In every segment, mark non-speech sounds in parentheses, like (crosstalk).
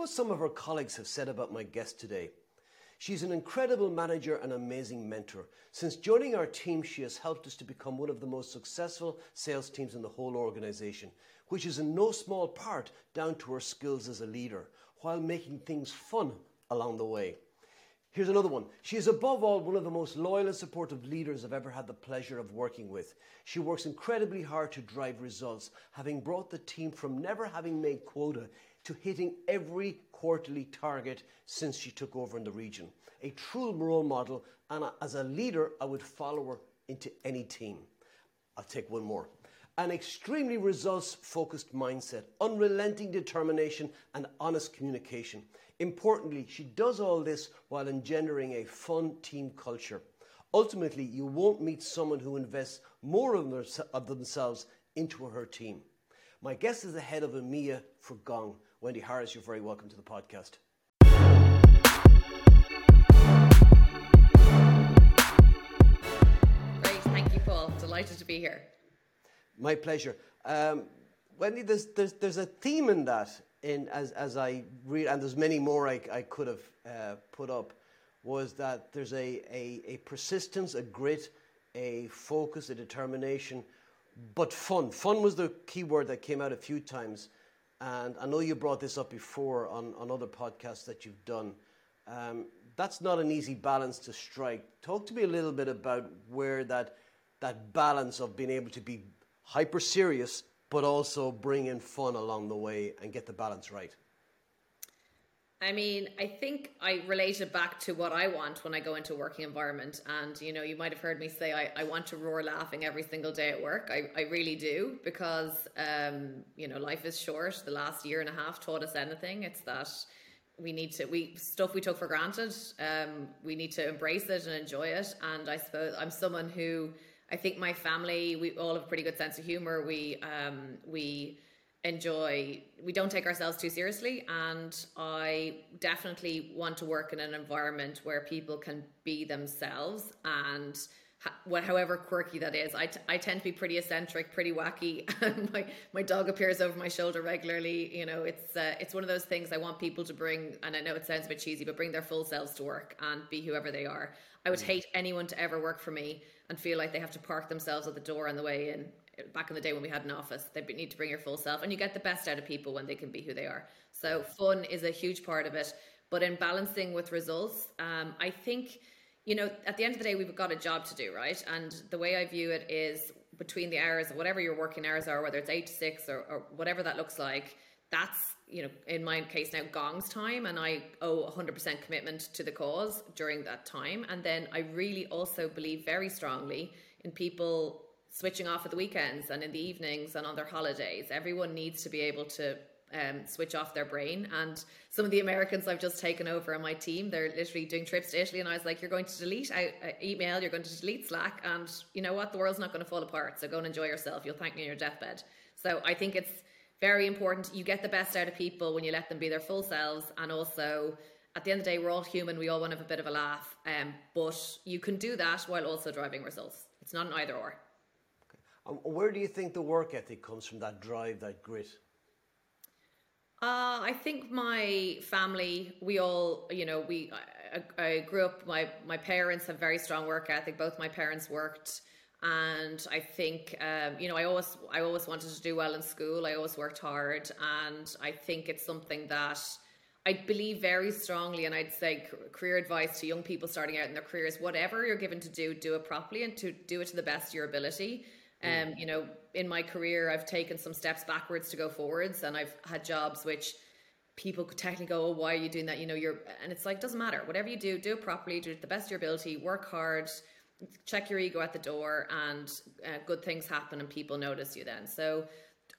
what some of her colleagues have said about my guest today. She's an incredible manager and amazing mentor. Since joining our team, she has helped us to become one of the most successful sales teams in the whole organization, which is in no small part down to her skills as a leader, while making things fun along the way. Here's another one. She is above all one of the most loyal and supportive leaders I've ever had the pleasure of working with. She works incredibly hard to drive results, having brought the team from never having made quota to hitting every quarterly target since she took over in the region. A true role model, and as a leader, I would follow her into any team. I'll take one more. An extremely results focused mindset, unrelenting determination, and honest communication. Importantly, she does all this while engendering a fun team culture. Ultimately, you won't meet someone who invests more of themselves into her team. My guest is the head of EMEA for Gong. Wendy Harris, you're very welcome to the podcast. Great, thank you, Paul. Delighted to be here. My pleasure. Um, Wendy, there's, there's, there's a theme in that, in, as, as I read, and there's many more I, I could have uh, put up, was that there's a, a, a persistence, a grit, a focus, a determination, but fun. Fun was the key word that came out a few times. And I know you brought this up before on, on other podcasts that you've done. Um, that's not an easy balance to strike. Talk to me a little bit about where that, that balance of being able to be hyper serious, but also bring in fun along the way and get the balance right. I mean, I think I relate it back to what I want when I go into a working environment. And, you know, you might have heard me say I, I want to roar laughing every single day at work. I, I really do because, um, you know, life is short. The last year and a half taught us anything. It's that we need to, we stuff we took for granted, um, we need to embrace it and enjoy it. And I suppose I'm someone who I think my family, we all have a pretty good sense of humor. We, um, we, enjoy we don't take ourselves too seriously and i definitely want to work in an environment where people can be themselves and ha- however quirky that is I, t- I tend to be pretty eccentric pretty wacky (laughs) my, my dog appears over my shoulder regularly you know it's uh, it's one of those things i want people to bring and i know it sounds a bit cheesy but bring their full selves to work and be whoever they are i would mm. hate anyone to ever work for me and feel like they have to park themselves at the door on the way in back in the day when we had an office they need to bring your full self and you get the best out of people when they can be who they are. So fun is a huge part of it. But in balancing with results um, i think you know at the end of the day we've got a job to do right? And the way i view it is between the hours whatever your working hours are whether it's eight to six or, or whatever that looks like that's you know in my case now gong's time and i owe 100% commitment to the cause during that time. And then i really also believe very strongly in people switching off at the weekends and in the evenings and on their holidays. Everyone needs to be able to um, switch off their brain. And some of the Americans I've just taken over on my team, they're literally doing trips to Italy. And I was like, you're going to delete uh, email, you're going to delete Slack. And you know what? The world's not going to fall apart. So go and enjoy yourself. You'll thank me on your deathbed. So I think it's very important. You get the best out of people when you let them be their full selves. And also, at the end of the day, we're all human. We all want to have a bit of a laugh. Um, but you can do that while also driving results. It's not an either or. Where do you think the work ethic comes from? That drive, that grit. Uh, I think my family, we all, you know, we. I, I grew up. My my parents have very strong work ethic. Both my parents worked, and I think, um, you know, I always I always wanted to do well in school. I always worked hard, and I think it's something that. I believe very strongly, and I'd say career advice to young people starting out in their careers: whatever you're given to do, do it properly and to do it to the best of your ability. Um, you know, in my career, I've taken some steps backwards to go forwards, and I've had jobs which people could technically go, "Oh, why are you doing that?" You know, you're, and it's like doesn't matter. Whatever you do, do it properly, do it the best of your ability, work hard, check your ego at the door, and uh, good things happen, and people notice you then. So.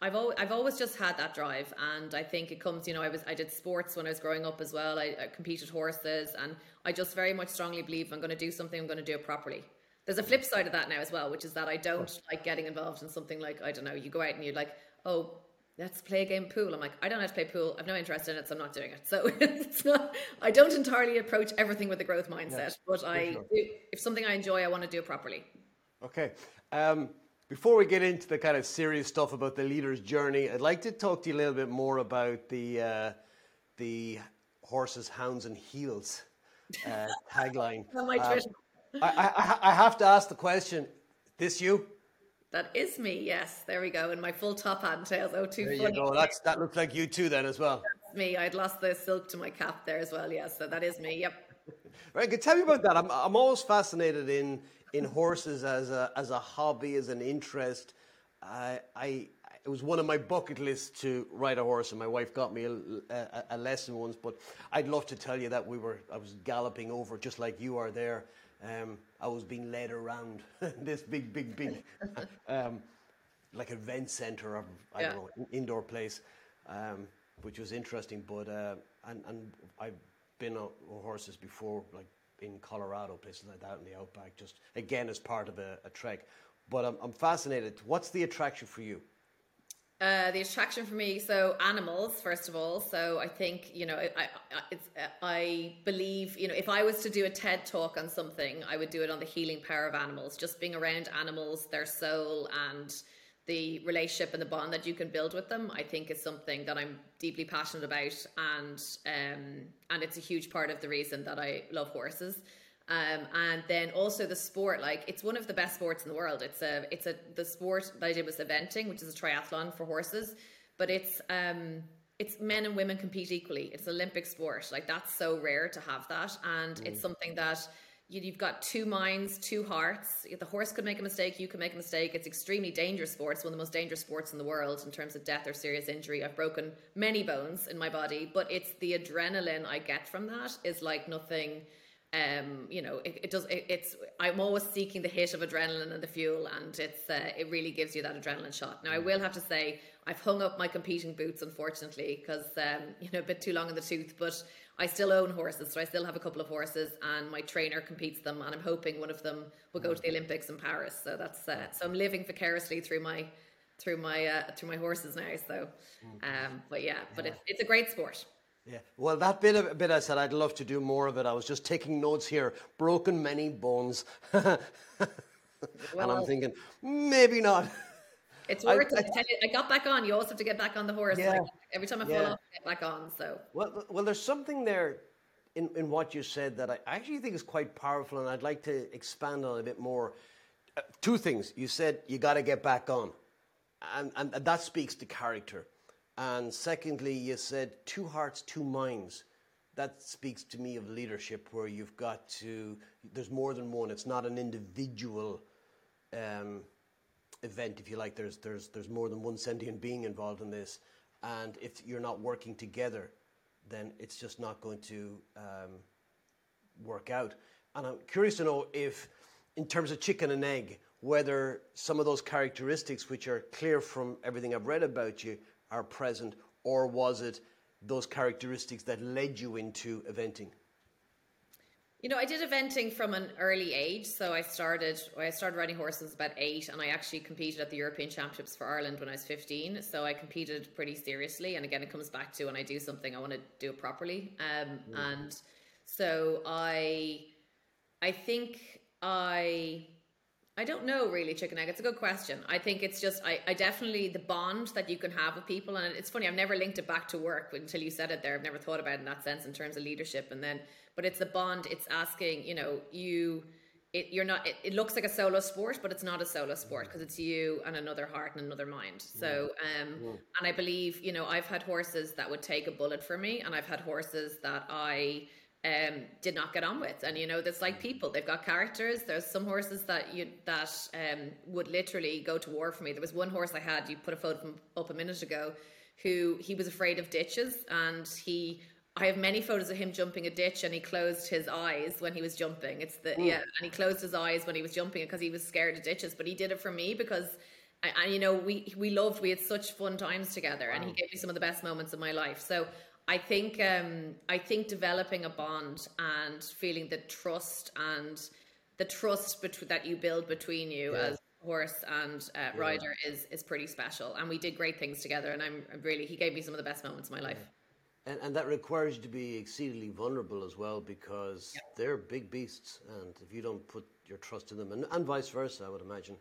I've always, I've always just had that drive, and I think it comes. You know, I was I did sports when I was growing up as well. I, I competed horses, and I just very much strongly believe I'm going to do something, I'm going to do it properly. There's a flip side of that now as well, which is that I don't like getting involved in something like I don't know. You go out and you're like, oh, let's play a game pool. I'm like, I don't know how to play pool. I've no interest in it, so I'm not doing it. So (laughs) it's not. I don't entirely approach everything with a growth mindset, yes, but I, sure. if something I enjoy, I want to do it properly. Okay. Um, before we get into the kind of serious stuff about the leader's journey, I'd like to talk to you a little bit more about the uh, the horses, hounds, and heels uh, (laughs) tagline. On my Um, Twitter. I, I, I have to ask the question: This you? That is me. Yes, there we go. In my full top hat and tails. Oh, too There funny. you go. That's that looks like you too then as well. That's me. I'd lost the silk to my cap there as well. Yes, so that is me. Yep. (laughs) Right. good. Tell me about that. I'm, I'm always fascinated in in horses as a as a hobby, as an interest. I, I it was one of my bucket lists to ride a horse, and my wife got me a, a, a lesson once. But I'd love to tell you that we were I was galloping over just like you are there. Um, I was being led around (laughs) this big, big, big, (laughs) um, like event center or I Yeah. don't know indoor place, um, which was interesting. But uh, and and I've been on horses before, like in Colorado, places like that in the outback. Just again as part of a, a trek. But I'm, I'm fascinated. What's the attraction for you? Uh, the attraction for me, so animals first of all. So I think you know, I, I, it's, I believe you know, if I was to do a TED talk on something, I would do it on the healing power of animals. Just being around animals, their soul, and the relationship and the bond that you can build with them, I think is something that I'm deeply passionate about, and um, and it's a huge part of the reason that I love horses. Um, and then also the sport, like it's one of the best sports in the world. It's a, it's a, the sport that I did was eventing, which is a triathlon for horses, but it's, um, it's men and women compete equally. It's Olympic sport. Like that's so rare to have that. And it's something that you, you've got two minds, two hearts. The horse could make a mistake. You could make a mistake. It's extremely dangerous sport. It's one of the most dangerous sports in the world in terms of death or serious injury. I've broken many bones in my body, but it's the adrenaline I get from that is like nothing um you know it, it does it, it's i'm always seeking the hit of adrenaline and the fuel and it's uh, it really gives you that adrenaline shot. Now i will have to say i've hung up my competing boots unfortunately because um you know a bit too long in the tooth but i still own horses so i still have a couple of horses and my trainer competes them and i'm hoping one of them will go to the olympics in paris. So that's uh, so i'm living vicariously through my through my uh, through my horses now so um but yeah but it's, it's a great sport Yeah. Well, that bit of bit I said I'd love to do more of it. I was just taking notes here. Broken many bones, (laughs) and I'm thinking maybe not. It's (laughs) I- worth it. I- I, I got back on. You also have to get back on the horse. Yeah. Like, every time I fall Yeah. off, I get back on. So Well, well, there's something there in, in what you said that I actually think is quite powerful, and I'd like to expand on it a bit more. Uh, two things. You said you got to get back on, and, and that speaks to character. And secondly, you said two hearts, two minds. That speaks to me of leadership, where you've got to. There's more than one. It's not an individual um, event, if you like. There's there's there's more than one sentient being involved in this, and if you're not working together, then it's just not going to um, work out. And I'm curious to know if, in terms of chicken and egg, whether some of those characteristics, which are clear from everything I've read about you, are present, or was it those characteristics that led you into eventing? you know, I did eventing from an early age. So I started. I started riding horses about eight, and I actually competed at the European Championships for Ireland when I was fifteen. So I competed pretty seriously. And again, it comes back to when I do something, I want to do it properly. Um, and so I, I think I. I don't know really, chicken egg. It's a good question. I think it's just I, I definitely the bond that you can have with people, and it's funny. I've never linked it back to work until you said it there. I've never thought about it in that sense in terms of leadership, and then but it's the bond. It's asking, you know, you. It, you're not. It, it looks like a solo sport, but it's not a solo sport because it's you and another heart and another mind. So, um, and I believe, you know, I've had horses that would take a bullet for me, and I've had horses that I um did not get on with and you know that's like people they've got characters there's some horses that you that um would literally go to war for me there was one horse i had you put a photo of him up a minute ago who he was afraid of ditches and he I have many photos of him jumping a ditch and he closed his eyes when he was jumping. It's the yeah, and he closed his eyes when he was jumping because he was scared of ditches. But he did it for me because, I, and you know, we we loved. We had such fun times together, and he gave me some of the best moments of my life. So I think um, I think developing a bond and feeling the trust and the trust bet- that you build between you as horse and uh, rider is is pretty special. And we did great things together. And I'm I'm really he gave me some of the best moments of my life. And, and that requires you to be exceedingly vulnerable as well because they're big beasts, and if you don't put your trust in them, and, and vice versa, I would imagine.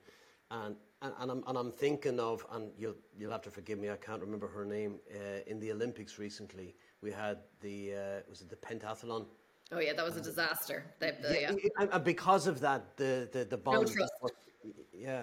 And, and, and, I'm, and I'm thinking of, and you'll, you'll have to forgive me, I can't remember her name, uh, in the Olympics recently, We had the uh, was it the pentathlon? Oh yeah, that was a disaster. The, yeah, And, and because of that, the the the bond. trust. Yeah.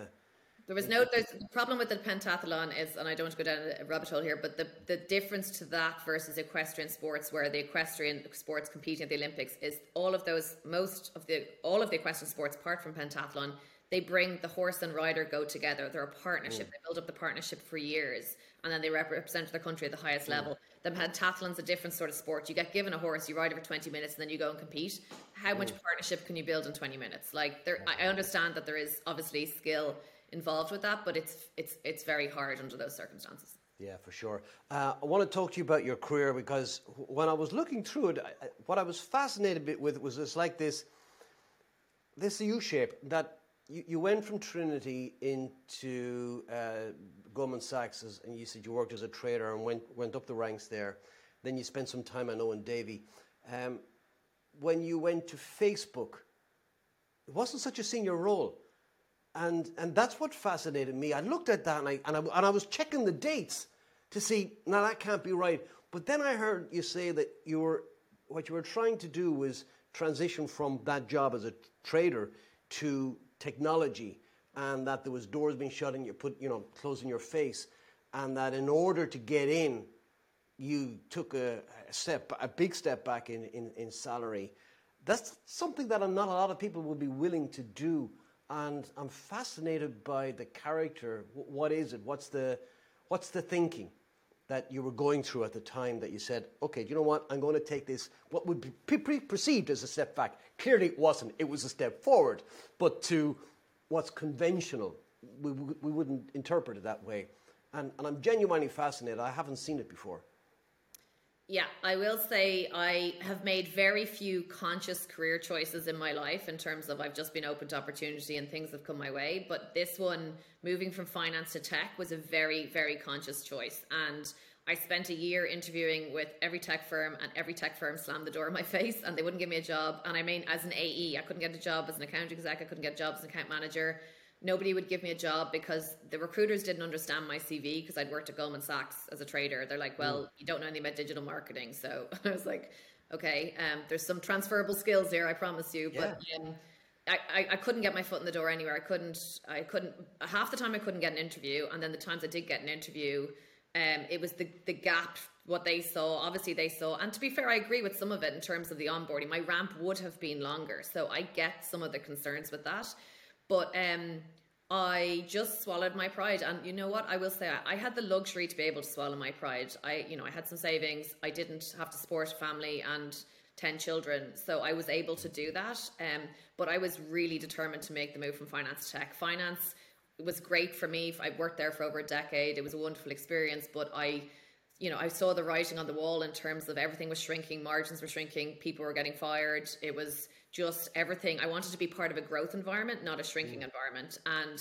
There was no. There's the problem with the pentathlon is, and I don't want to go down a rabbit hole here, but the the difference to that versus equestrian sports, where the equestrian sports competing at the Olympics is all of those, most of the all of the equestrian sports, apart from pentathlon, they bring the horse and rider go together. They're a partnership. Mm. They build up the partnership for years, and then they represent their country at the highest mm. level. The pentathlon's a different sort of sport. You get given a horse, you ride it for twenty minutes, and then you go and compete. How much mm. partnership can you build in twenty minutes? Like there, I I understand that there is obviously skill involved with that, but it's it's it's very hard under those circumstances. Yeah, for sure. Uh, I want to talk to you about your career because when I was looking through it, I, what I was fascinated with was it's like this, this U shape that you, you went from Trinity into uh, Goldman Sachs, and you said you worked as a trader and went went up the ranks there. Then you spent some time, I know, in Davy. Um, when you went to Facebook, it wasn't such a senior role and and that's what fascinated me. I looked at that and I, and I and I was checking the dates to see. Now that can't be right. But then I heard you say that you were what you were trying to do was transition from that job as a trader to technology, and that there was doors being shut and you put you know closing your face, and that in order to get in, you took a, a step, a big step back in, in, in salary. That's something that not a lot of people would be willing to do and I'm fascinated by the character. What is it? What's the, what's the thinking that you were going through at the time that you said, okay, you know what? I'm going to take this, what would be perceived as a step back. Clearly it wasn't. It was a step forward. But to what's conventional, we, we wouldn't interpret it that way. And, and I'm genuinely fascinated. I haven't seen it before. Yeah, I will say I have made very few conscious career choices in my life in terms of I've just been open to opportunity and things have come my way. But this one, moving from finance to tech, was a very, very conscious choice. And I spent a year interviewing with every tech firm, and every tech firm slammed the door in my (laughs) face and they wouldn't give me a job. And I mean, as an AE, I couldn't get a job as an account exec, I couldn't get a job as an account manager nobody would give me a job because the recruiters didn't understand my CV because I'd worked at Goldman Sachs as a trader. They're like, well, mm. you don't know anything about digital marketing. So (laughs) I was like, okay, um, there's some transferable skills here, I promise you. Yeah. But um, I, I, I, couldn't get my foot in the door anywhere. I couldn't, I couldn't, half the time I couldn't get an interview. And then the times I did get an interview, um, it was the, the gap, what they saw, obviously they saw. And to be fair, I agree with some of it in terms of the onboarding. My ramp would have been longer. So I get some of the concerns with that. But um, I just swallowed my pride, and you know what? I will say I, I, had the luxury to be able to swallow my pride. I, you know, I had some savings. I didn't have to support a family and ten children, so I was able to do that. Um, but I was really determined to make the move from finance to tech. Finance was great for me. I worked there for over a decade. It was a wonderful experience, but I you know, I saw the writing on the wall in terms of everything was shrinking, margins were shrinking, people were getting fired. It was just everything. I wanted to be part of a growth environment, not a shrinking mm. environment. And,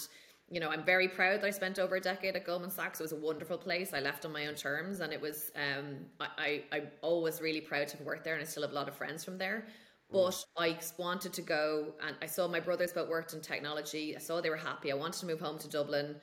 you know, I'm very proud that I spent over a decade at Goldman Sachs. It was a wonderful place. I left on my own terms and it was, um, I, I, I'm always really proud to have worked there and I still have a lot of friends from there. But mm. I wanted to go and I saw my brothers both worked in technology. I saw they were happy. I wanted to move home to Dublin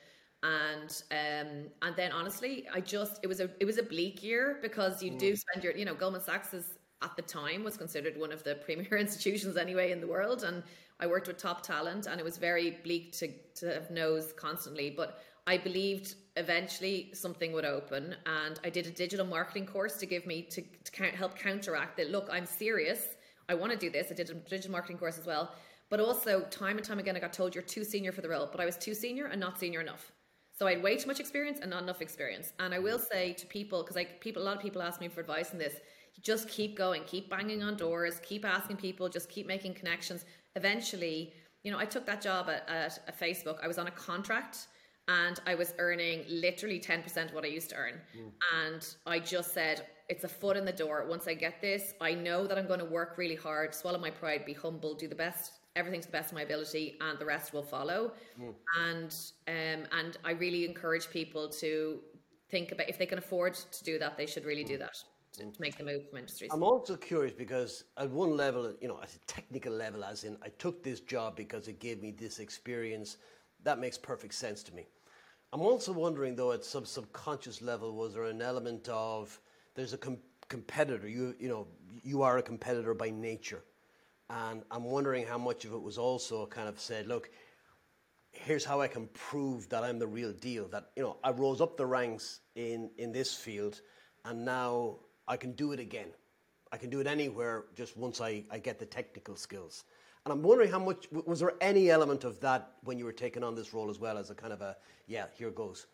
and um and then honestly i just it was a it was a bleak year because you mm. do spend your you know goldman sachs is at the time was considered one of the premier (laughs) institutions anyway in the world and i worked with top talent and it was very bleak to to have no's constantly but i believed eventually something would open and i did a digital marketing course to give me to, to help counteract that look i'm serious i want to do this i did a digital marketing course as well but also time and time again i got told you're too senior for the role but i was too senior and not senior enough so I had way too much experience and not enough experience. And I will say to people, because like people, a lot of people ask me for advice in this. Just keep going, keep banging on doors, keep asking people, just keep making connections. Eventually, you know, I took that job at, at, at Facebook. I was on a contract and I was earning literally 10% of what I used to earn. Mm. And I just said, it's a foot in the door. Once I get this, I know that I'm going to work really hard, swallow my pride, be humble, do the best everything to the best of my ability and the rest will follow mm. and um, and i really encourage people to think about if they can afford to do that they should really do that to, to make the move from i'm also curious because at one level you know at a technical level as in i took this job because it gave me this experience that makes perfect sense to me i'm also wondering though at some subconscious level was there an element of there's a com- competitor. You you know you are a competitor by nature, and I'm wondering how much of it was also kind of said, look, here's how I can prove that I'm the real deal. That you know I rose up the ranks in in this field, and now I can do it again. I can do it anywhere just once I, I get the technical skills. And I'm wondering how much was there any element of that when you were taking on this role as well as a kind of a yeah here goes.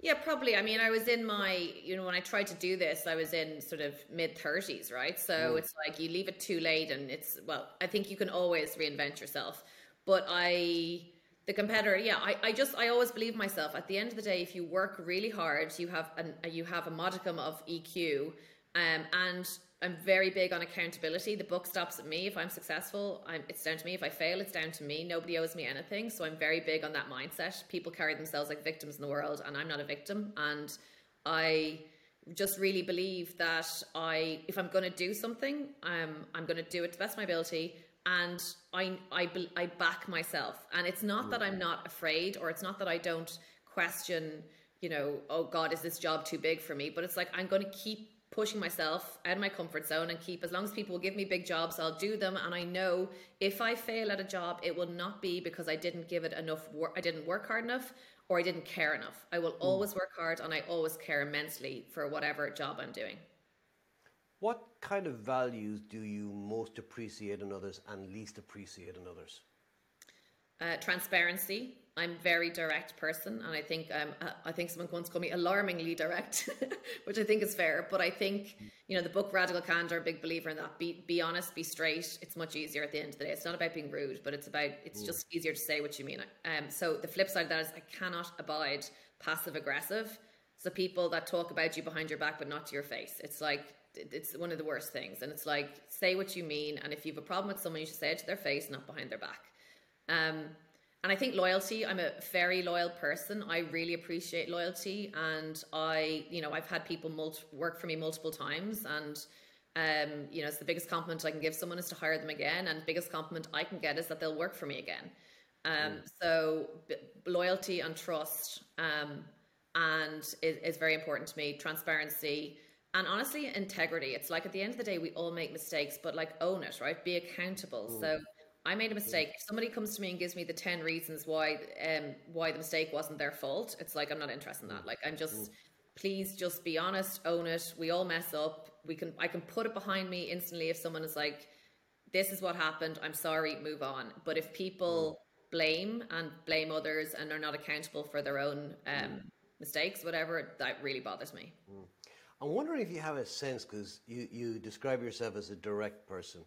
Yeah, probably. I mean, I was in my, you know, when I tried to do this, I was in sort of mid 30s, right? So mm. it's like you leave it too late and it's, well, I think you can always reinvent yourself. But I, the competitor, yeah, I, I just, I always believe myself. At the end of the day, if you work really hard, you have an, you have a modicum of EQ um, and I'm very big on accountability. The book stops at me. If I'm successful, I'm, it's down to me. If I fail, it's down to me. Nobody owes me anything. So I'm very big on that mindset. People carry themselves like victims in the world, and I'm not a victim. And I just really believe that I, if I'm going to do something, um, I'm going to do it to the best of my ability. And I, I, I back myself. And it's not that I'm not afraid, or it's not that I don't question, you know, oh God, is this job too big for me? But it's like I'm going to keep pushing myself out of my comfort zone and keep as long as people will give me big jobs i'll do them and i know if i fail at a job it will not be because i didn't give it enough work i didn't work hard enough or i didn't care enough i will mm. always work hard and i always care immensely for whatever job i'm doing what kind of values do you most appreciate in others and least appreciate in others uh, transparency. I'm very direct person, and I think um, uh, I think someone once called me alarmingly direct, (laughs) which I think is fair. But I think you know the book Radical Candor, big believer in that. Be be honest, be straight. It's much easier at the end of the day. It's not about being rude, but it's about it's just easier to say what you mean. Um, so the flip side of that is I cannot abide passive aggressive. So people that talk about you behind your back but not to your face. It's like it's one of the worst things, and it's like say what you mean. And if you have a problem with someone, you should say it to their face, not behind their back. Um, and I think loyalty, I'm a very loyal person. I really appreciate loyalty. And I, you know, I've had people multi- work for me multiple times. And, um, you know, it's the biggest compliment I can give someone is to hire them again. And the biggest compliment I can get is that they'll work for me again. Um, mm. So b- loyalty and trust um, and is, is very important to me. Transparency and honestly, integrity. It's like at the end of the day, we all make mistakes, but like own it, right? Be accountable. Mm. So I made a mistake. If somebody comes to me and gives me the ten reasons why um why the mistake wasn't their fault, it's like I'm not interested in that. Like I'm just please just be honest, own it. We all mess up. We can I can put it behind me instantly if someone is like, This is what happened, I'm sorry, move on. But if people blame and blame others and are not accountable for their own um, mistakes, whatever, that really bothers me. I'm wondering if you have a sense because you, you describe yourself as a direct person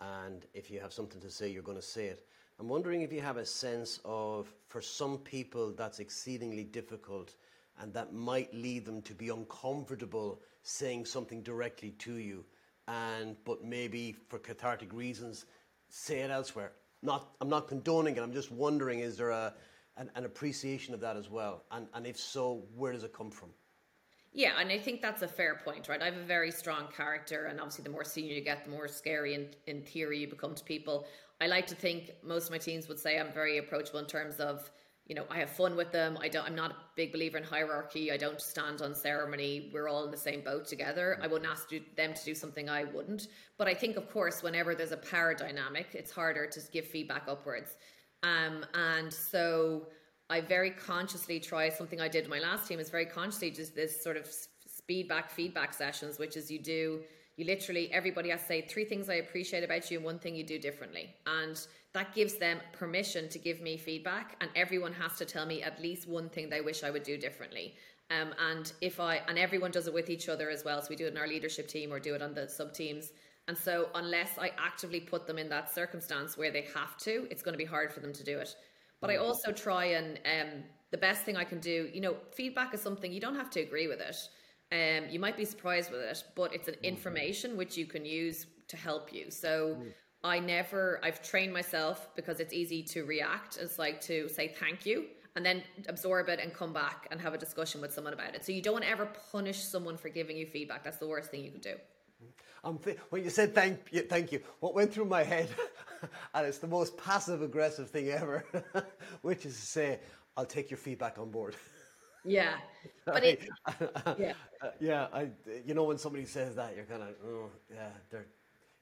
and if you have something to say, you're going to say it. I'm wondering if you have a sense of, for some people, that's exceedingly difficult and that might lead them to be uncomfortable saying something directly to you, and but maybe for cathartic reasons, say it elsewhere. Not, I'm not condoning it. I'm just wondering, is there a, an, an appreciation of that as well? And, and if so, where does it come from? Yeah, and I think that's a fair point, right? I have a very strong character, and obviously, the more senior you get, the more scary in, in theory you become to people. I like to think most of my teams would say I'm very approachable in terms of, you know, I have fun with them. I don't. I'm not a big believer in hierarchy. I don't stand on ceremony. We're all in the same boat together. I wouldn't ask them to do something I wouldn't. But I think, of course, whenever there's a power dynamic, it's harder to give feedback upwards. Um, and so I very consciously try something I did in my last team is very consciously just this sort of speed back feedback sessions, which is you do you literally everybody has to say three things I appreciate about you and one thing you do differently. And that gives them permission to give me feedback and everyone has to tell me at least one thing they wish I would do differently. Um, and if I and everyone does it with each other as well. So we do it in our leadership team or do it on the sub teams. And so unless I actively put them in that circumstance where they have to, it's going to be hard for them to do it. But I also try and um, the best thing I can do, you know, feedback is something you don't have to agree with it. Um, you might be surprised with it, but it's an information which you can use to help you. So I never, I've trained myself because it's easy to react. It's like to say thank you and then absorb it and come back and have a discussion with someone about it. So you don't ever punish someone for giving you feedback. That's the worst thing you can do. I'm th- when you said thank you, thank you, what went through my head, (laughs) and it's the most passive aggressive thing ever, (laughs) which is to say, I'll take your feedback on board. Yeah, (laughs) but it, yeah, yeah. I, you know, when somebody says that, you're kind of, oh, yeah, they're,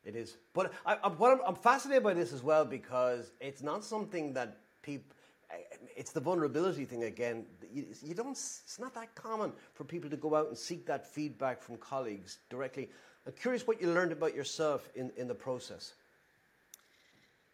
it is. But I, I, what I'm, I'm fascinated by this as well because it's not something that people. Eh, it's the vulnerability thing again. You, you don't. It's not that common for people to go out and seek that feedback from colleagues directly. I'm curious what you learned about yourself in, in the process.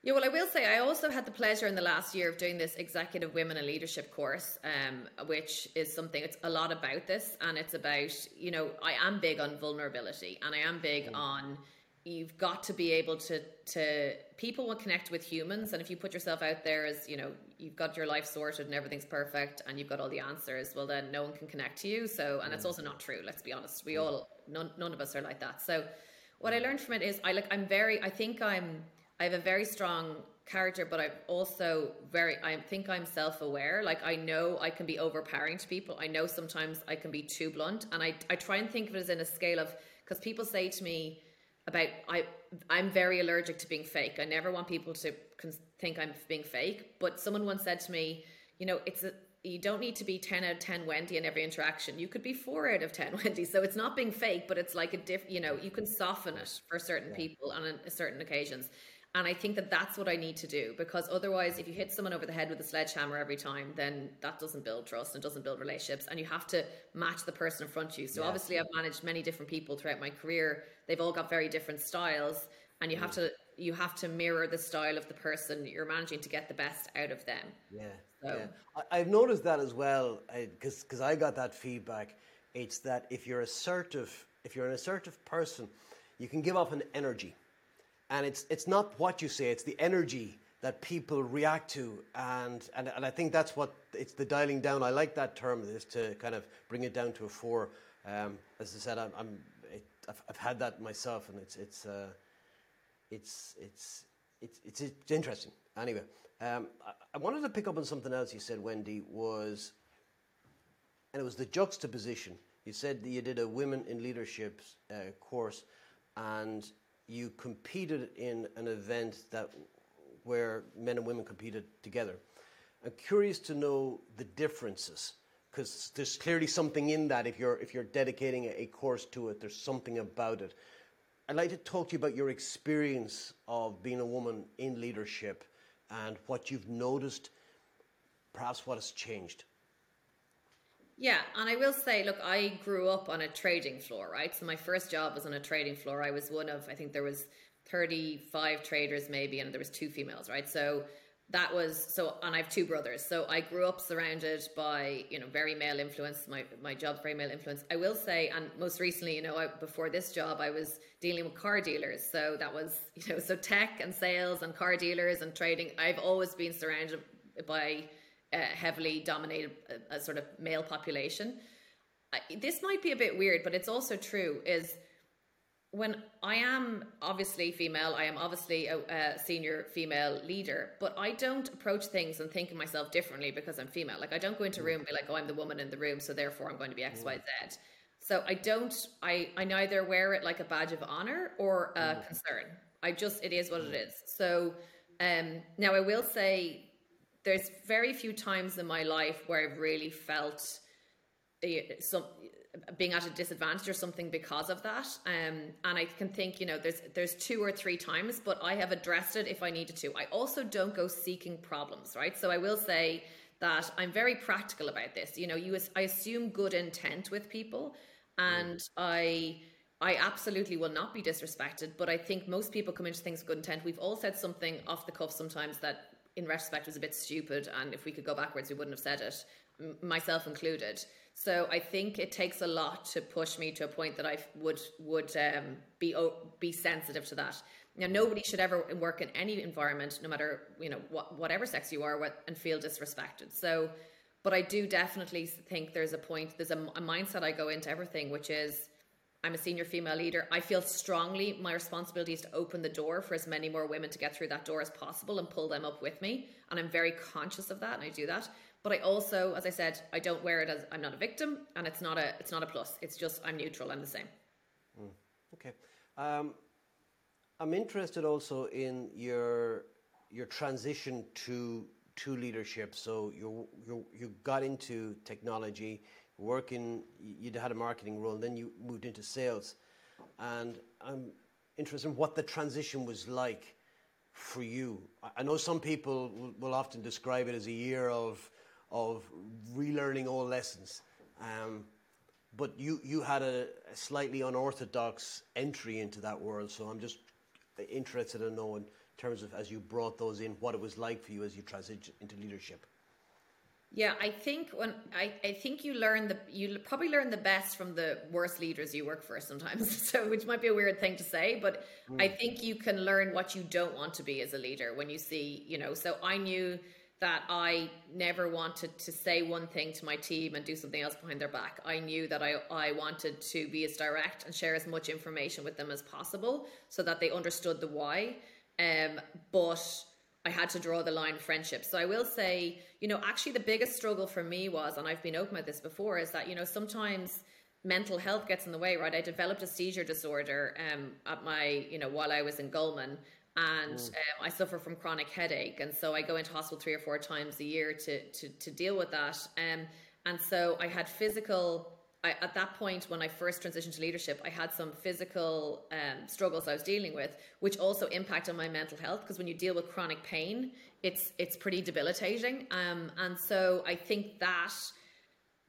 Yeah, well, I will say I also had the pleasure in the last year of doing this executive women and leadership course, um, which is something. It's a lot about this, and it's about you know I am big on vulnerability, and I am big mm. on you've got to be able to to people will connect with humans, and if you put yourself out there as you know you've got your life sorted and everything's perfect and you've got all the answers, well then no one can connect to you. So, and it's mm. also not true. Let's be honest. We mm. all none none of us are like that. So, what I learned from it is I like I'm very I think I'm I have a very strong character, but I'm also very, I think I'm self aware. Like, I know I can be overpowering to people. I know sometimes I can be too blunt. And I, I try and think of it as in a scale of, because people say to me about, I, I'm very allergic to being fake. I never want people to think I'm being fake. But someone once said to me, you know, it's a, you don't need to be 10 out of 10 Wendy in every interaction. You could be 4 out of 10 (laughs) Wendy. So it's not being fake, but it's like a diff, you know, you can soften it for certain yeah. people on a, certain occasions. And I think that that's what I need to do because otherwise, if you hit someone over the head with a sledgehammer every time, then that doesn't build trust and doesn't build relationships. And you have to match the person in front of you. So yeah. obviously, I've managed many different people throughout my career. They've all got very different styles, and you have mm. to you have to mirror the style of the person you're managing to get the best out of them. Yeah, so. yeah. I, have noticed that as well because because I got that feedback. It's that if you're assertive, if you're an assertive person, you can give off an energy and it's it's not what you say; it's the energy that people react to, and and, and I think that's what it's the dialing down. I like that term, is to kind of bring it down to a four. Um, as I said, I'm, I'm it, I've, I've, had that myself, and it's it's uh, it's, it's it's it's it's interesting. Anyway, um, I, I wanted to pick up on something else you said, Wendy, was and it was the juxtaposition. You said that you did a women in leadership uh, course, and you competed in an event that where men and women competed together. I'm curious to know the differences because there's clearly something in that. If you're if you're dedicating a, course to it, there's something about it. I'd like to talk to you about your experience of being a woman in leadership and what you've noticed, perhaps what has changed. Yeah, and I will say, look, I grew up on a trading floor, right? So my first job was on a trading floor. I was one of, I think there was 35 traders maybe, and there was two females, right? So that was so and i have two brothers so i grew up surrounded by you know very male influence my my job very male influence i will say and most recently you know I, before this job i was dealing with car dealers so that was (laughs) you know so tech and sales and car dealers and trading i've always been surrounded by a heavily dominated a, a sort of male population. I, this might be a bit weird, but it's also true. Is when I am obviously female, I am obviously a, a, senior female leader, but I don't approach things and think of myself differently because I'm female. Like I don't go into a room and be like, oh, I'm the woman in the room, so therefore I'm going to be X, Y, Z. So I don't. I I neither wear it like a badge of honor or a mm. concern. I just it is what it is. So um, now I will say there's very few times in my life where I've really felt some being at a disadvantage or something because of that. Um, and I can think, you know, there's there's two or three times, but I have addressed it if I needed to. I also don't go seeking problems, right? So I will say that I'm very practical about this. You know, you I assume good intent with people, and mm. I. I absolutely will not be disrespected, but I think most people come into things with good intent. We've all said something off the cuff sometimes that in retrospect was a bit stupid and if we could go backwards we wouldn't have said it myself included. So i think it takes a lot to push me to a point that i would would um, be be sensitive to that. Now nobody should ever work in any environment no matter you know what, whatever sex you are what, and feel disrespected. So but i do definitely think there's a point there's a, a mindset i go into everything which is I'm a senior female leader. I feel strongly my responsibility is to open the door for as many more women to get through that door as possible and pull them up with me. And I'm very conscious of that and I do that. But I also, as I said, I don't wear it as I'm not a victim and it's not a it's not a plus. It's just I'm neutral, I'm the same. Mm, okay. Um, I'm interested also in your your transition to to leadership. So you you you got into technology, working. you'd had a marketing role, then you moved into sales, and I'm interested in what the transition was like for you. I know some people will often describe it as a year of of relearning all lessons. Um, but you, you had a, a, slightly unorthodox entry into that world, so I'm just interested in knowing, in terms of as you brought those in, what it was like for you as you transitioned into leadership. Yeah, I think when I, I think you learn the you probably learn the best from the worst leaders you work for sometimes. (laughs) So which might be a weird thing to say, but mm. I think you can learn what you don't want to be as a leader when you see, you know, so I knew that I never wanted to say one thing to my team and do something else behind their back. I knew that I, I wanted to be as direct and share as much information with them as possible so that they understood the why. Um, but I had to draw the line of friendship. So I will say, you know, actually the biggest struggle for me was, and I've been open about this before, is that, you know, sometimes mental health gets in the way, right? I developed a seizure disorder um, at my, you know, while I was in Goldman and mm. um, I suffer from chronic headache, and so I go into hospital three or four times a year to to, to deal with that. Um, and so I had physical. I, at that point, when I first transitioned to leadership, I had some physical um, struggles I was dealing with, which also impacted my mental health. Because when you deal with chronic pain, it's it's pretty debilitating. Um, and so I think that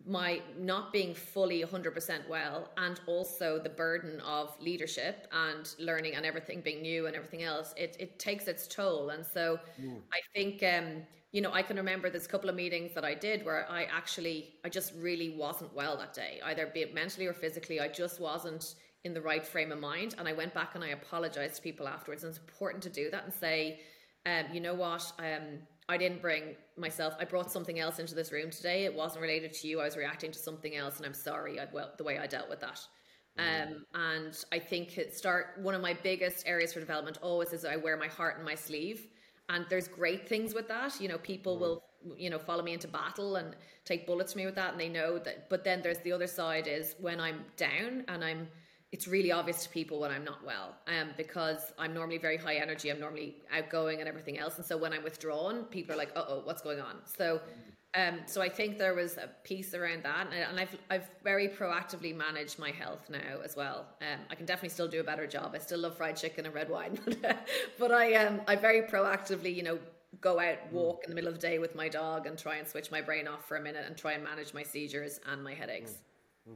my not being fully 100% well and also the burden of leadership and learning and everything being new and everything else it, it takes its toll and so mm. i think um, you know i can remember there's a couple of meetings that i did where i actually i just really wasn't well that day either be it mentally or physically i just wasn't in the right frame of mind and i went back and i apologized to people afterwards and it's important to do that and say um, you know what um, I didn't bring myself. I brought something else into this room today. It wasn't related to you. I was reacting to something else, and I'm sorry. I, well, the way I dealt with that. Mm. Um, and I think it start one of my biggest areas for development always is I wear my heart in my sleeve, and there's great things with that. You know, people mm. will you know follow me into battle and take bullets from me with that, and they know that. But then there's the other side is when I'm down and I'm it's really obvious to people when I'm not well, um, because I'm normally very high energy. I'm normally outgoing and everything else, and so when I'm withdrawn, people are like, "Uh oh, what's going on?" So, um, so I think there was a piece around that, and, and I've I've very proactively managed my health now as well. Um, I can definitely still do a better job. I still love fried chicken and red wine, (laughs) but I um I very proactively, you know, go out walk in the middle of the day with my dog and try and switch my brain off for a minute and try and manage my seizures and my headaches. Mm-hmm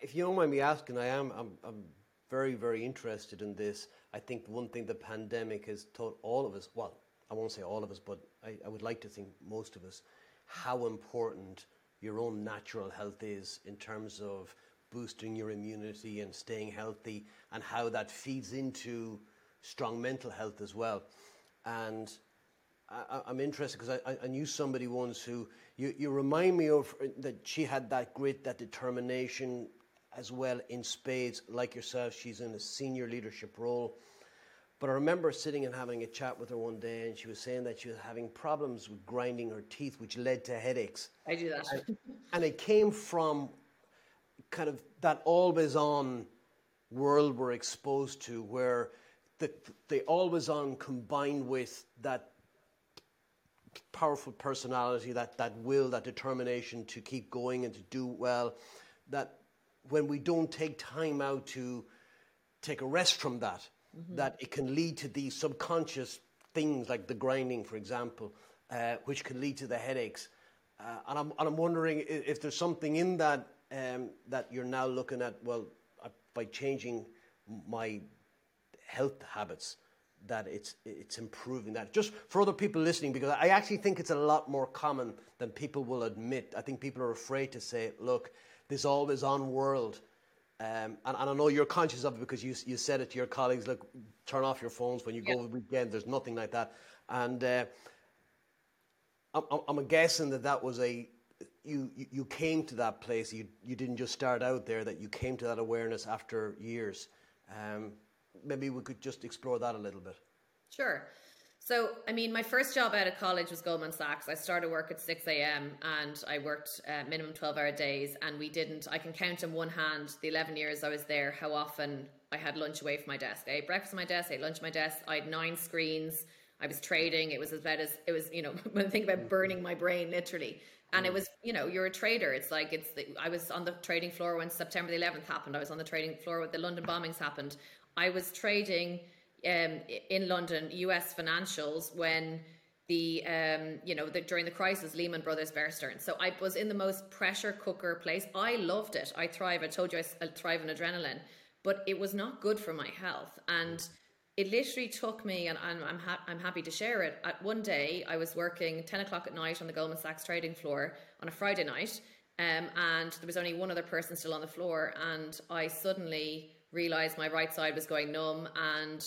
if you don't mind me asking, I am I'm, I'm very very interested in this. I think one thing the pandemic has taught all of us, well, I won't say all of us, but I, I would like to think most of us, how important your own natural health is in terms of boosting your immunity and staying healthy, and how that feeds into strong mental health as well. And I, am interested because I, I, knew somebody once who you, you remind me of uh, that she had that grit, that determination as well in spades, like yourself. She's in a senior leadership role. But I remember sitting and having a chat with her one day, and she was saying that she was having problems with grinding her teeth, which led to headaches. I do that. And, and it came from kind of that always on world we're exposed to, where the, the always on combined with that powerful personality, that, that will, that determination to keep going and to do well, that when we don't take time out to take a rest from that, mm-hmm. that it can lead to these subconscious things like the grinding, for example, uh, which can lead to the headaches. Uh, and, I'm, and I'm wondering if, there's something in that um, that you're now looking at, well, uh, by changing my health habits, that it's it's improving that. Just for other people listening, because I actually think it's a lot more common than people will admit. I think people are afraid to say, "Look, this always on world." Um, and, and, I know you're conscious of it because you you said it to your colleagues. Look, turn off your phones when you go the weekend. There's nothing like that. And uh, I'm, I'm guessing that that was a you, you came to that place. You you didn't just start out there. That you came to that awareness after years. Um, maybe we could just explore that a little bit. Sure. So, I mean, my first job out of college was Goldman Sachs. I started work at 6 a.m. and I worked uh, minimum 12 hour days. And we didn't, I can count in one hand the 11 years I was there how often I had lunch away from my desk. I ate breakfast at my desk, I ate lunch at my desk. I had nine screens. I was trading. It was as bad as it was, you know, (laughs) when I think about burning my brain literally. And it was, you know, you're a trader. It's like it's. The, I was on the trading floor when September the 11th happened. I was on the trading floor when the London bombings happened. I was trading um, in London U.S. financials when the um, you know the, during the crisis Lehman Brothers Bear Stearns. So I was in the most pressure cooker place. I loved it. I thrive. I told you I, thrive in adrenaline, but it was not good for my health and it literally took me, and I'm I'm, ha- I'm happy to share it. At one day, I was working ten o'clock at night on the Goldman Sachs trading floor on a Friday night, um, and there was only one other person still on the floor, and I suddenly realized my right side was going numb, and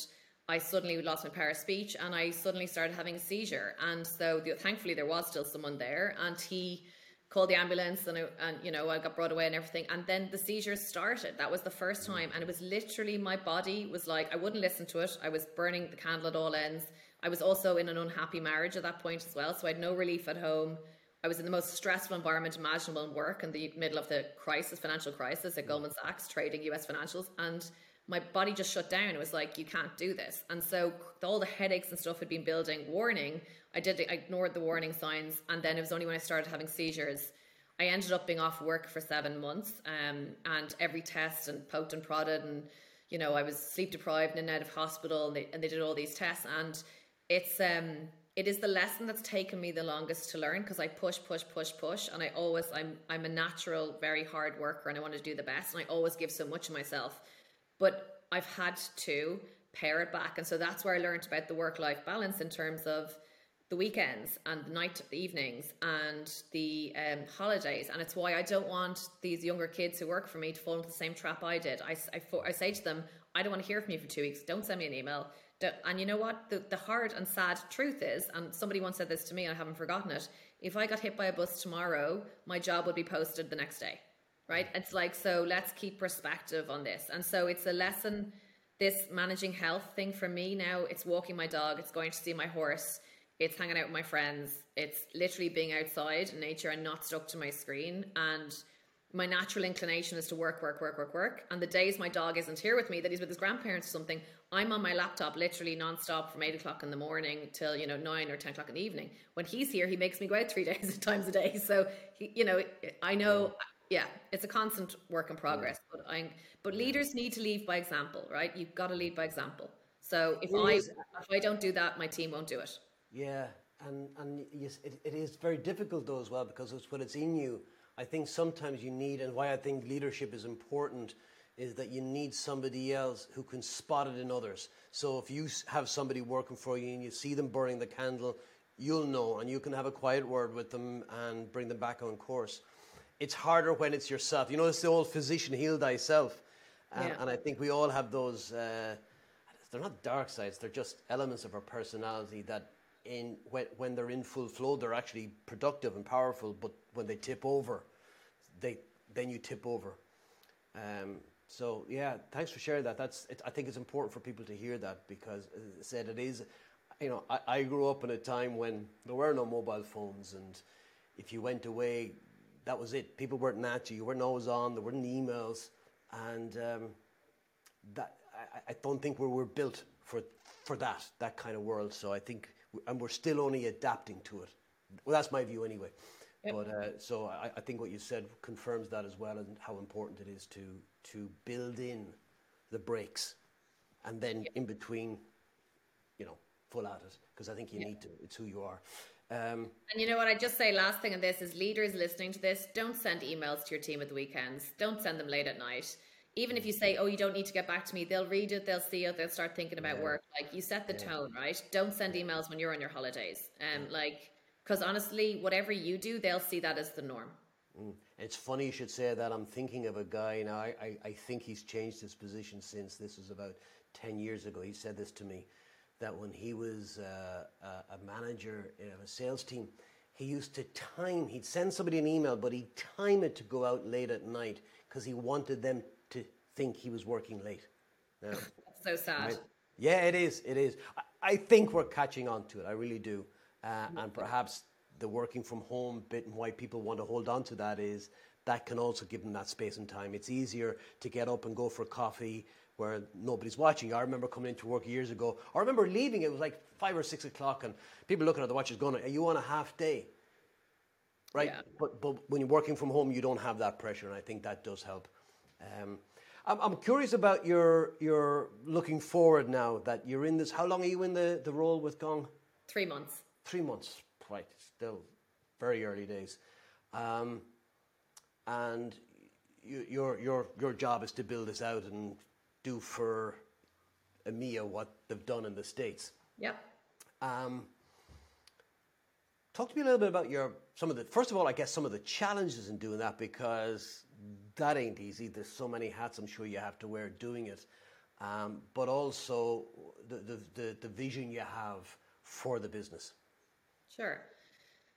I suddenly lost my power of speech, and I suddenly started having a seizure, and so the, thankfully there was still someone there, and he called the ambulance and, I, and you know I got brought away and everything. And then the seizures started. That was the first mm. time. And it was literally my body was like I wouldn't listen to it. I was burning the candle at all ends. I was also in an unhappy marriage at that point as well. So I had no relief at home. I was in the most stressful environment imaginable in work in the middle of the crisis financial crisis at mm. Goldman Sachs trading US financials. And my body just shut down. It was like, you can't do this. And so all the headaches and stuff had been building. Warning, I did I ignored the warning signs. And then it was only when I started having seizures. I ended up being off work for seven months um, and every test and poked and prodded. And, you know, I was sleep deprived and out of hospital and they, and they did all these tests. And it's, um, it is the lesson that's taken me the longest to learn because I push, push, push, push, and I always I'm I'm a natural, very hard worker, and I want to do the best, and I always give so much of myself. But I've had to pare it back. And so that's where I learned about the work life balance in terms of the weekends and the night the evenings and the um, holidays. And it's why i don't want these younger kids who work for me to fall into the same trap i did. I, I, I say to them i don't want to hear from you for two weeks. Don't send me an email. And you know what? The, the hard and sad truth is and somebody once said this to me and i haven't forgotten it if i got hit by a bus tomorrow my job would be posted the next day right? It's like, so let's keep perspective on this. And so it's a lesson, this managing health thing for me now, it's walking my dog, it's going to see my horse, it's hanging out with my friends, it's literally being outside in nature and not stuck to my screen. And my natural inclination is to work, work, work, work, work. And the days my dog isn't here with me, that he's with his grandparents or something, I'm on my laptop literally nonstop from eight o'clock in the morning till you know nine or ten o'clock in the evening. When he's here, he makes me go out three (laughs) days times a day. So he, you know, I know yeah it's a constant work in progress but i but leaders need to lead by example right? You've got to lead by example. So if i if i don't do that my team won't do it. Yeah and and yes it, it is very difficult though as well because it's when it's in you. I think sometimes you need and why i think leadership is important is that you need somebody else who can spot it in others. So if you have somebody working for you and you see them burning the candle you'll know and you can have a quiet word with them and bring them back on course it's harder when it's yourself. You know, it's the old physician, heal thyself. And, yeah. and I think we all have those, uh, they're not dark sides, they're just elements of our personality that in when, when they're in full flow, they're actually productive and powerful, but when they tip over, they then you tip over. Um, so yeah, thanks for sharing that. That's it, I think it's important for people to hear that because, as I said, it is. You know, I, I grew up in a time when there were no mobile phones, and if you went away, that was it. People weren't at you. You weren't always on. There weren't emails, and um, that I, I, don't think we were built for for that that kind of world. So I think, and we're still only adapting to it. Well, that's my view anyway. Yep. But uh, so I, I, think what you said confirms that as well, and how important it is to to build in the breaks, and then yep. in between, you know, full at it because I think you yep. need to. It's who you are. Um, and you know what? I just say last thing on this is leaders listening to this, don't send emails to your team at the weekends. Don't send them late at night. Even if you say, "Oh, you don't need to get back to me," they'll read it, they'll see it, they'll start thinking about yeah. work. Like you set the yeah. tone, right? Don't send emails when you're on your holidays. Um, yeah. like because honestly, whatever you do, they'll see that as the norm. Mm. It's funny you should say that. I'm thinking of a guy now. I, I, I think he's changed his position since this was about ten years ago. He said this to me that when he was uh, a manager of a sales team, he used to time, he'd send somebody an email, but he'd time it to go out late at night because he wanted them to think he was working late. Now, (laughs) so sad. Right? Yeah, it is. It is. I, I, think we're catching on to it. I really do. Uh, and perhaps the working from home bit and why people want to hold on to that is that can also give them that space and time. It's easier to get up and go for coffee where nobody's watching. I remember coming into work years ago. I remember leaving. It was like five or six o'clock, and people looking at the watches, going, "Are you on a half day?" Right. Yeah. But but when you're working from home, you don't have that pressure, and I think that does help. Um, I'm, I'm curious about your your looking forward now that you're in this. How long are you in the, the role with Gong? Three months. Three months. Right. Still very early days. Um, and you, your your your job is to build this out and do for EMEA what they've done in the states. Yep. Um, talk to me a little bit about your some of the first of all, I guess some of the challenges in doing that because that ain't easy. There's so many hats I'm sure you have to wear doing it, um, but also the, the the the vision you have for the business. Sure.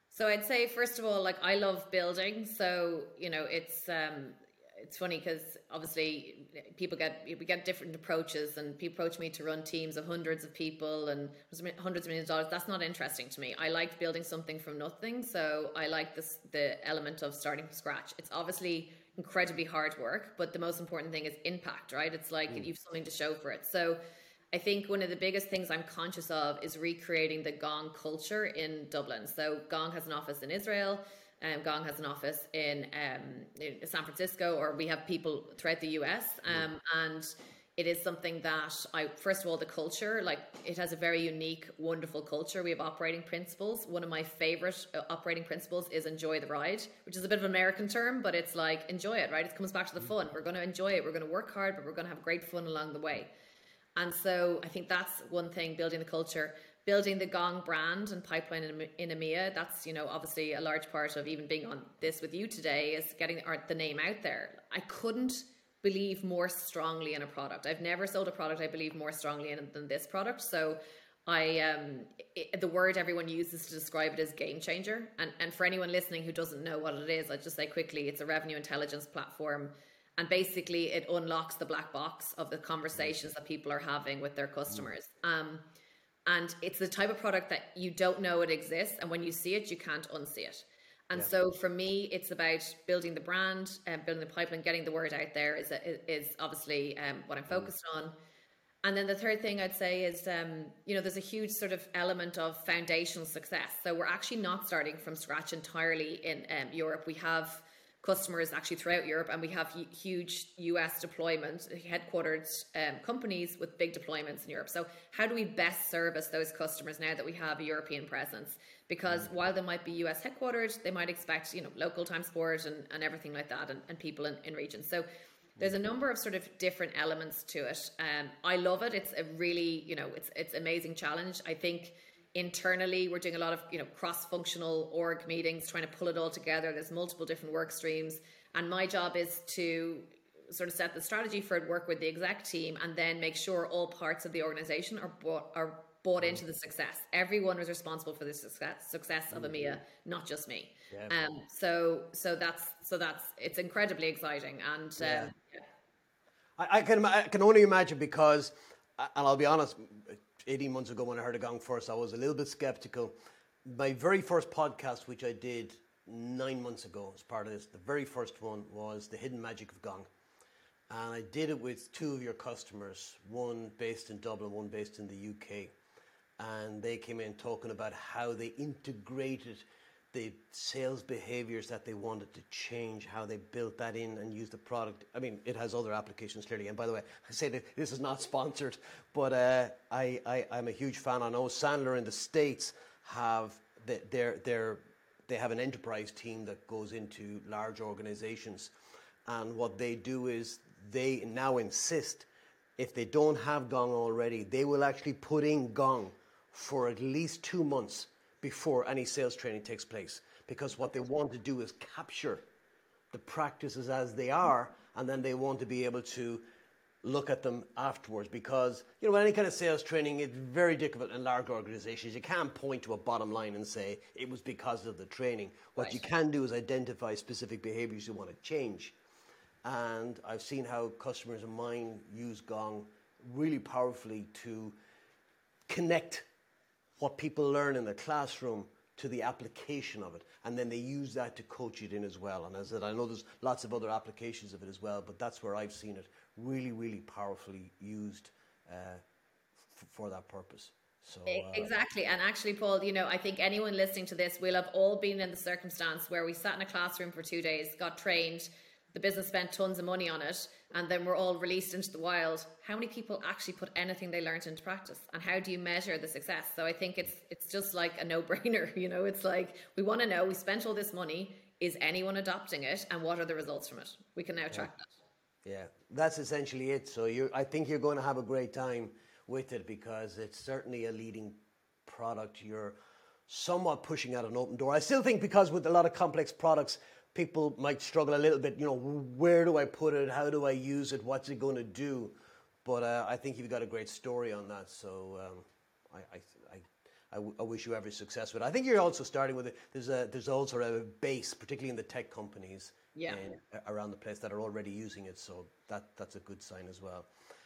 So I'd say first of all, like I love building. So you know, it's um, it's funny because obviously people get we get different approaches, and people approach me to run teams of hundreds of people and hundreds of millions of dollars. That's not interesting to me. I like building something from nothing. So I like this the element of starting from scratch. It's obviously incredibly hard work, but the most important thing is impact, right? It's like mm. you've something to show for it. So I think one of the biggest things I'm conscious of is recreating the Gong culture in Dublin. So Gong has an office in Israel. Um, Gong has an office in, um, in, San Francisco, or we have people throughout the US. Um, and it is something that I, first of all, the culture, like it has a very unique, wonderful culture. We have operating principles. One of my favorite uh, operating principles is enjoy the ride, which is a bit of an American term, but it's like enjoy it, right? It comes back to the fun. We're going to enjoy it. We're going to work hard, but we're going to have great fun along the way. And so I think that's one thing, building the culture, building the Gong brand and pipeline in, in EMEA. That's, you know, obviously a large part of even being on this with you today is getting the name out there. I couldn't believe more strongly in a product. I've never sold a product I believe more strongly in than this product. So I um it, the word everyone uses to describe it is game changer. And and for anyone listening who doesn't know what it is, I'll just say quickly, it's a revenue intelligence platform and basically it unlocks the black box of the conversations that people are having with their customers um, and it's the type of product that you don't know it exists and when you see it you can't unsee it and yeah. so for me it's about building the brand and building the pipeline getting the word out there is is obviously um, what i'm focused on and then the third thing I'd say is, um, you know, there's a huge sort of element of foundational success. So we're actually not starting from scratch entirely in um, Europe. We have customers actually throughout Europe, and we have huge US deployment, headquartered um, companies with big deployments in Europe. So, how do we best service those customers now that we have a European presence? Because mm. while they might be US headquartered, they might expect you know local time sport and, and everything like that, and, and people in, in regions. So. There's a number of sort of different elements to it. Um, I love it. It's a really, you know, it's it's amazing challenge. I think internally we're doing a lot of you know cross-functional org meetings trying to pull it all together there's multiple different work streams and my job is to sort of set the strategy for it work with the exec team and then make sure all parts of the organization are bought are bought into the success everyone is responsible for the success success of EMEA not just me yeah. um so so that's so that's it's incredibly exciting and um, yeah. yeah. I, I can I can only imagine because and I'll be honest 18 months ago when I heard of Gong first, I was a little bit skeptical. My very first podcast, which I did nine months ago as part of this, the very first one was The Hidden Magic of Gong. And I did it with two of your customers, one based in Dublin, one based in the UK. And they came in talking about how they integrated the sales behaviors that they wanted to change, how they built that in and used the product. I mean, it has other applications clearly. And by the way, (laughs) I say that this is not sponsored, but uh, I, I, am a huge fan. I know Sandler in the States have the, their, they have an enterprise team that goes into large organizations. And what they do is they now insist if they don't have Gong already, they will actually put in Gong for at least two months before any sales training takes place because what they want to do is capture the practices as they are and then they want to be able to look at them afterwards because you know any kind of sales training it's very difficult in large organizations. You can't point to a bottom line and say it was because of the training. What right. you can do is identify specific behaviors you want to change. And i've seen how customers of mine use gong really powerfully to connect what people learn in the classroom to the application of it, and then they use that to coach it in as well. And as I said, I know there's lots of other applications of it as well, but that's where I've seen it really, really powerfully used uh, f- for that purpose. So uh, exactly, and actually, Paul, you know, I think anyone listening to this will have all been in the circumstance where we sat in a classroom for two days, got trained, the business spent tons of money on it and then we're all released into the wild. How many people actually put anything they learned into practice and how do you measure the success? So i think it's it's just like a no-brainer (laughs) you know? It's like we want to know we spent all this money is anyone adopting it and what are the results from it? We can now track yeah. that. Yeah. That's essentially it. So you i think you're going to have a great time with it because it's certainly a leading product. You're somewhat pushing out an open door. I still think because with a lot of complex products people might struggle a little bit. You know, where do I put it? How do I use it? What's it going to do? But uh, I think you've got a great story on that. So um, I, I, I, I, wish you every success with it. I think you're also starting with it. There's a there's also a base, particularly in the tech companies, yeah. In, around the place that are already using it. So that that's a good sign as well.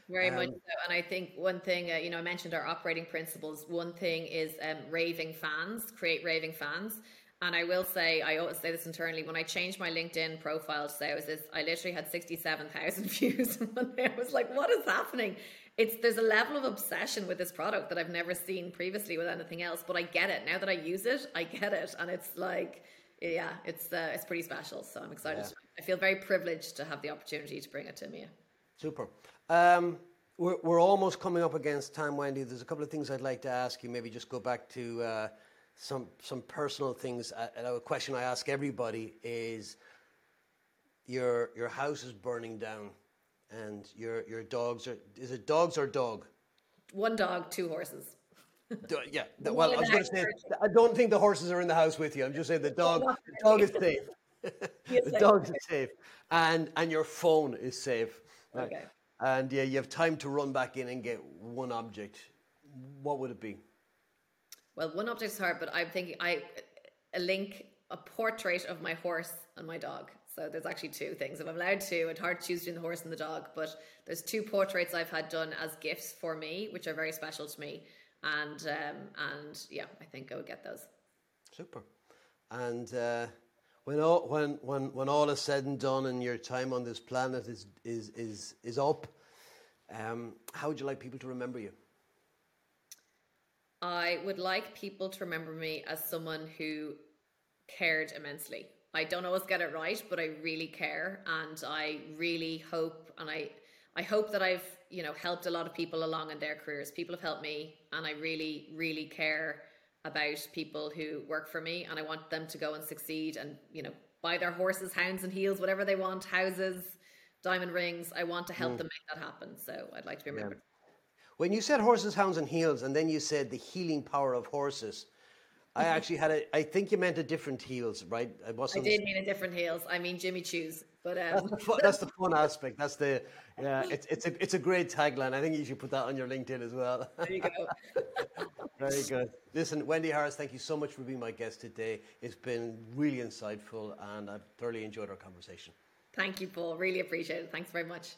Very um, much so. And I think one thing, uh, you know, I mentioned our operating principles. One thing is um, raving fans, create raving fans. And I will say, I always say this internally. When I changed my LinkedIn profile to say I was this, I literally had sixty-seven thousand (laughs) views. I was like, "What is happening?" It's there's a level of obsession with this product that I've never seen previously with anything else. But I get it now that I use it. I get it, and it's like, yeah, it's uh, it's pretty special. So I'm excited. Yeah. I feel very privileged to have the opportunity to bring it to me. Super. Um, we're, we're almost coming up against time, Wendy. There's a couple of things I'd like to ask you. Maybe just go back to. Uh, some some personal things. Uh, a question I ask everybody is: your your house is burning down, and your your dogs are. Is it dogs or dog? One dog, two horses. Yeah. (laughs) The, well, I was going to say I don't think the horses are in the house with you. I'm just saying the dog. the dog is safe. (laughs) the dog is safe, and and your phone is safe. Right? Okay. And yeah, you have time to run back in and get one object. What would it be? Well, one object is hard, but I'm thinking I a link a portrait of my horse and my dog. So there's actually two things. If I'm allowed to, it's hard to choose between the horse and the dog, but there's two portraits I've had done as gifts for me, which are very special to me. And um, and yeah, I think I would get those. Super. And uh, when all when when when all is said and done, and your time on this planet is is is is up, um, how would you like people to remember you? I would like people to remember me as someone who cared immensely. I don't always get it right, but I really care and I really hope and I I hope that I've, you know, helped a lot of people along in their careers. People have helped me and I really really care about people who work for me and I want them to go and succeed and, you know, buy their horses, hounds and heels, whatever they want, houses, diamond rings. I want to help mm. them make that happen. So I'd like to be remembered. Yeah. When you said horses, hounds, and heels, and then you said the healing power of horses, I actually had a. I think you meant a different heels, right? I wasn't. I did mean a different heels. I mean Jimmy Choos, but um. that's, the fun, that's the fun aspect. That's the yeah. It's it's a it's a great tagline. I think you should put that on your LinkedIn as well. There you go. (laughs) Very good. Listen, Wendy Harris, thank you so much for being my guest today. It's been really insightful, and I've thoroughly enjoyed our conversation. Thank you, Paul. Really appreciate it. Thanks very much.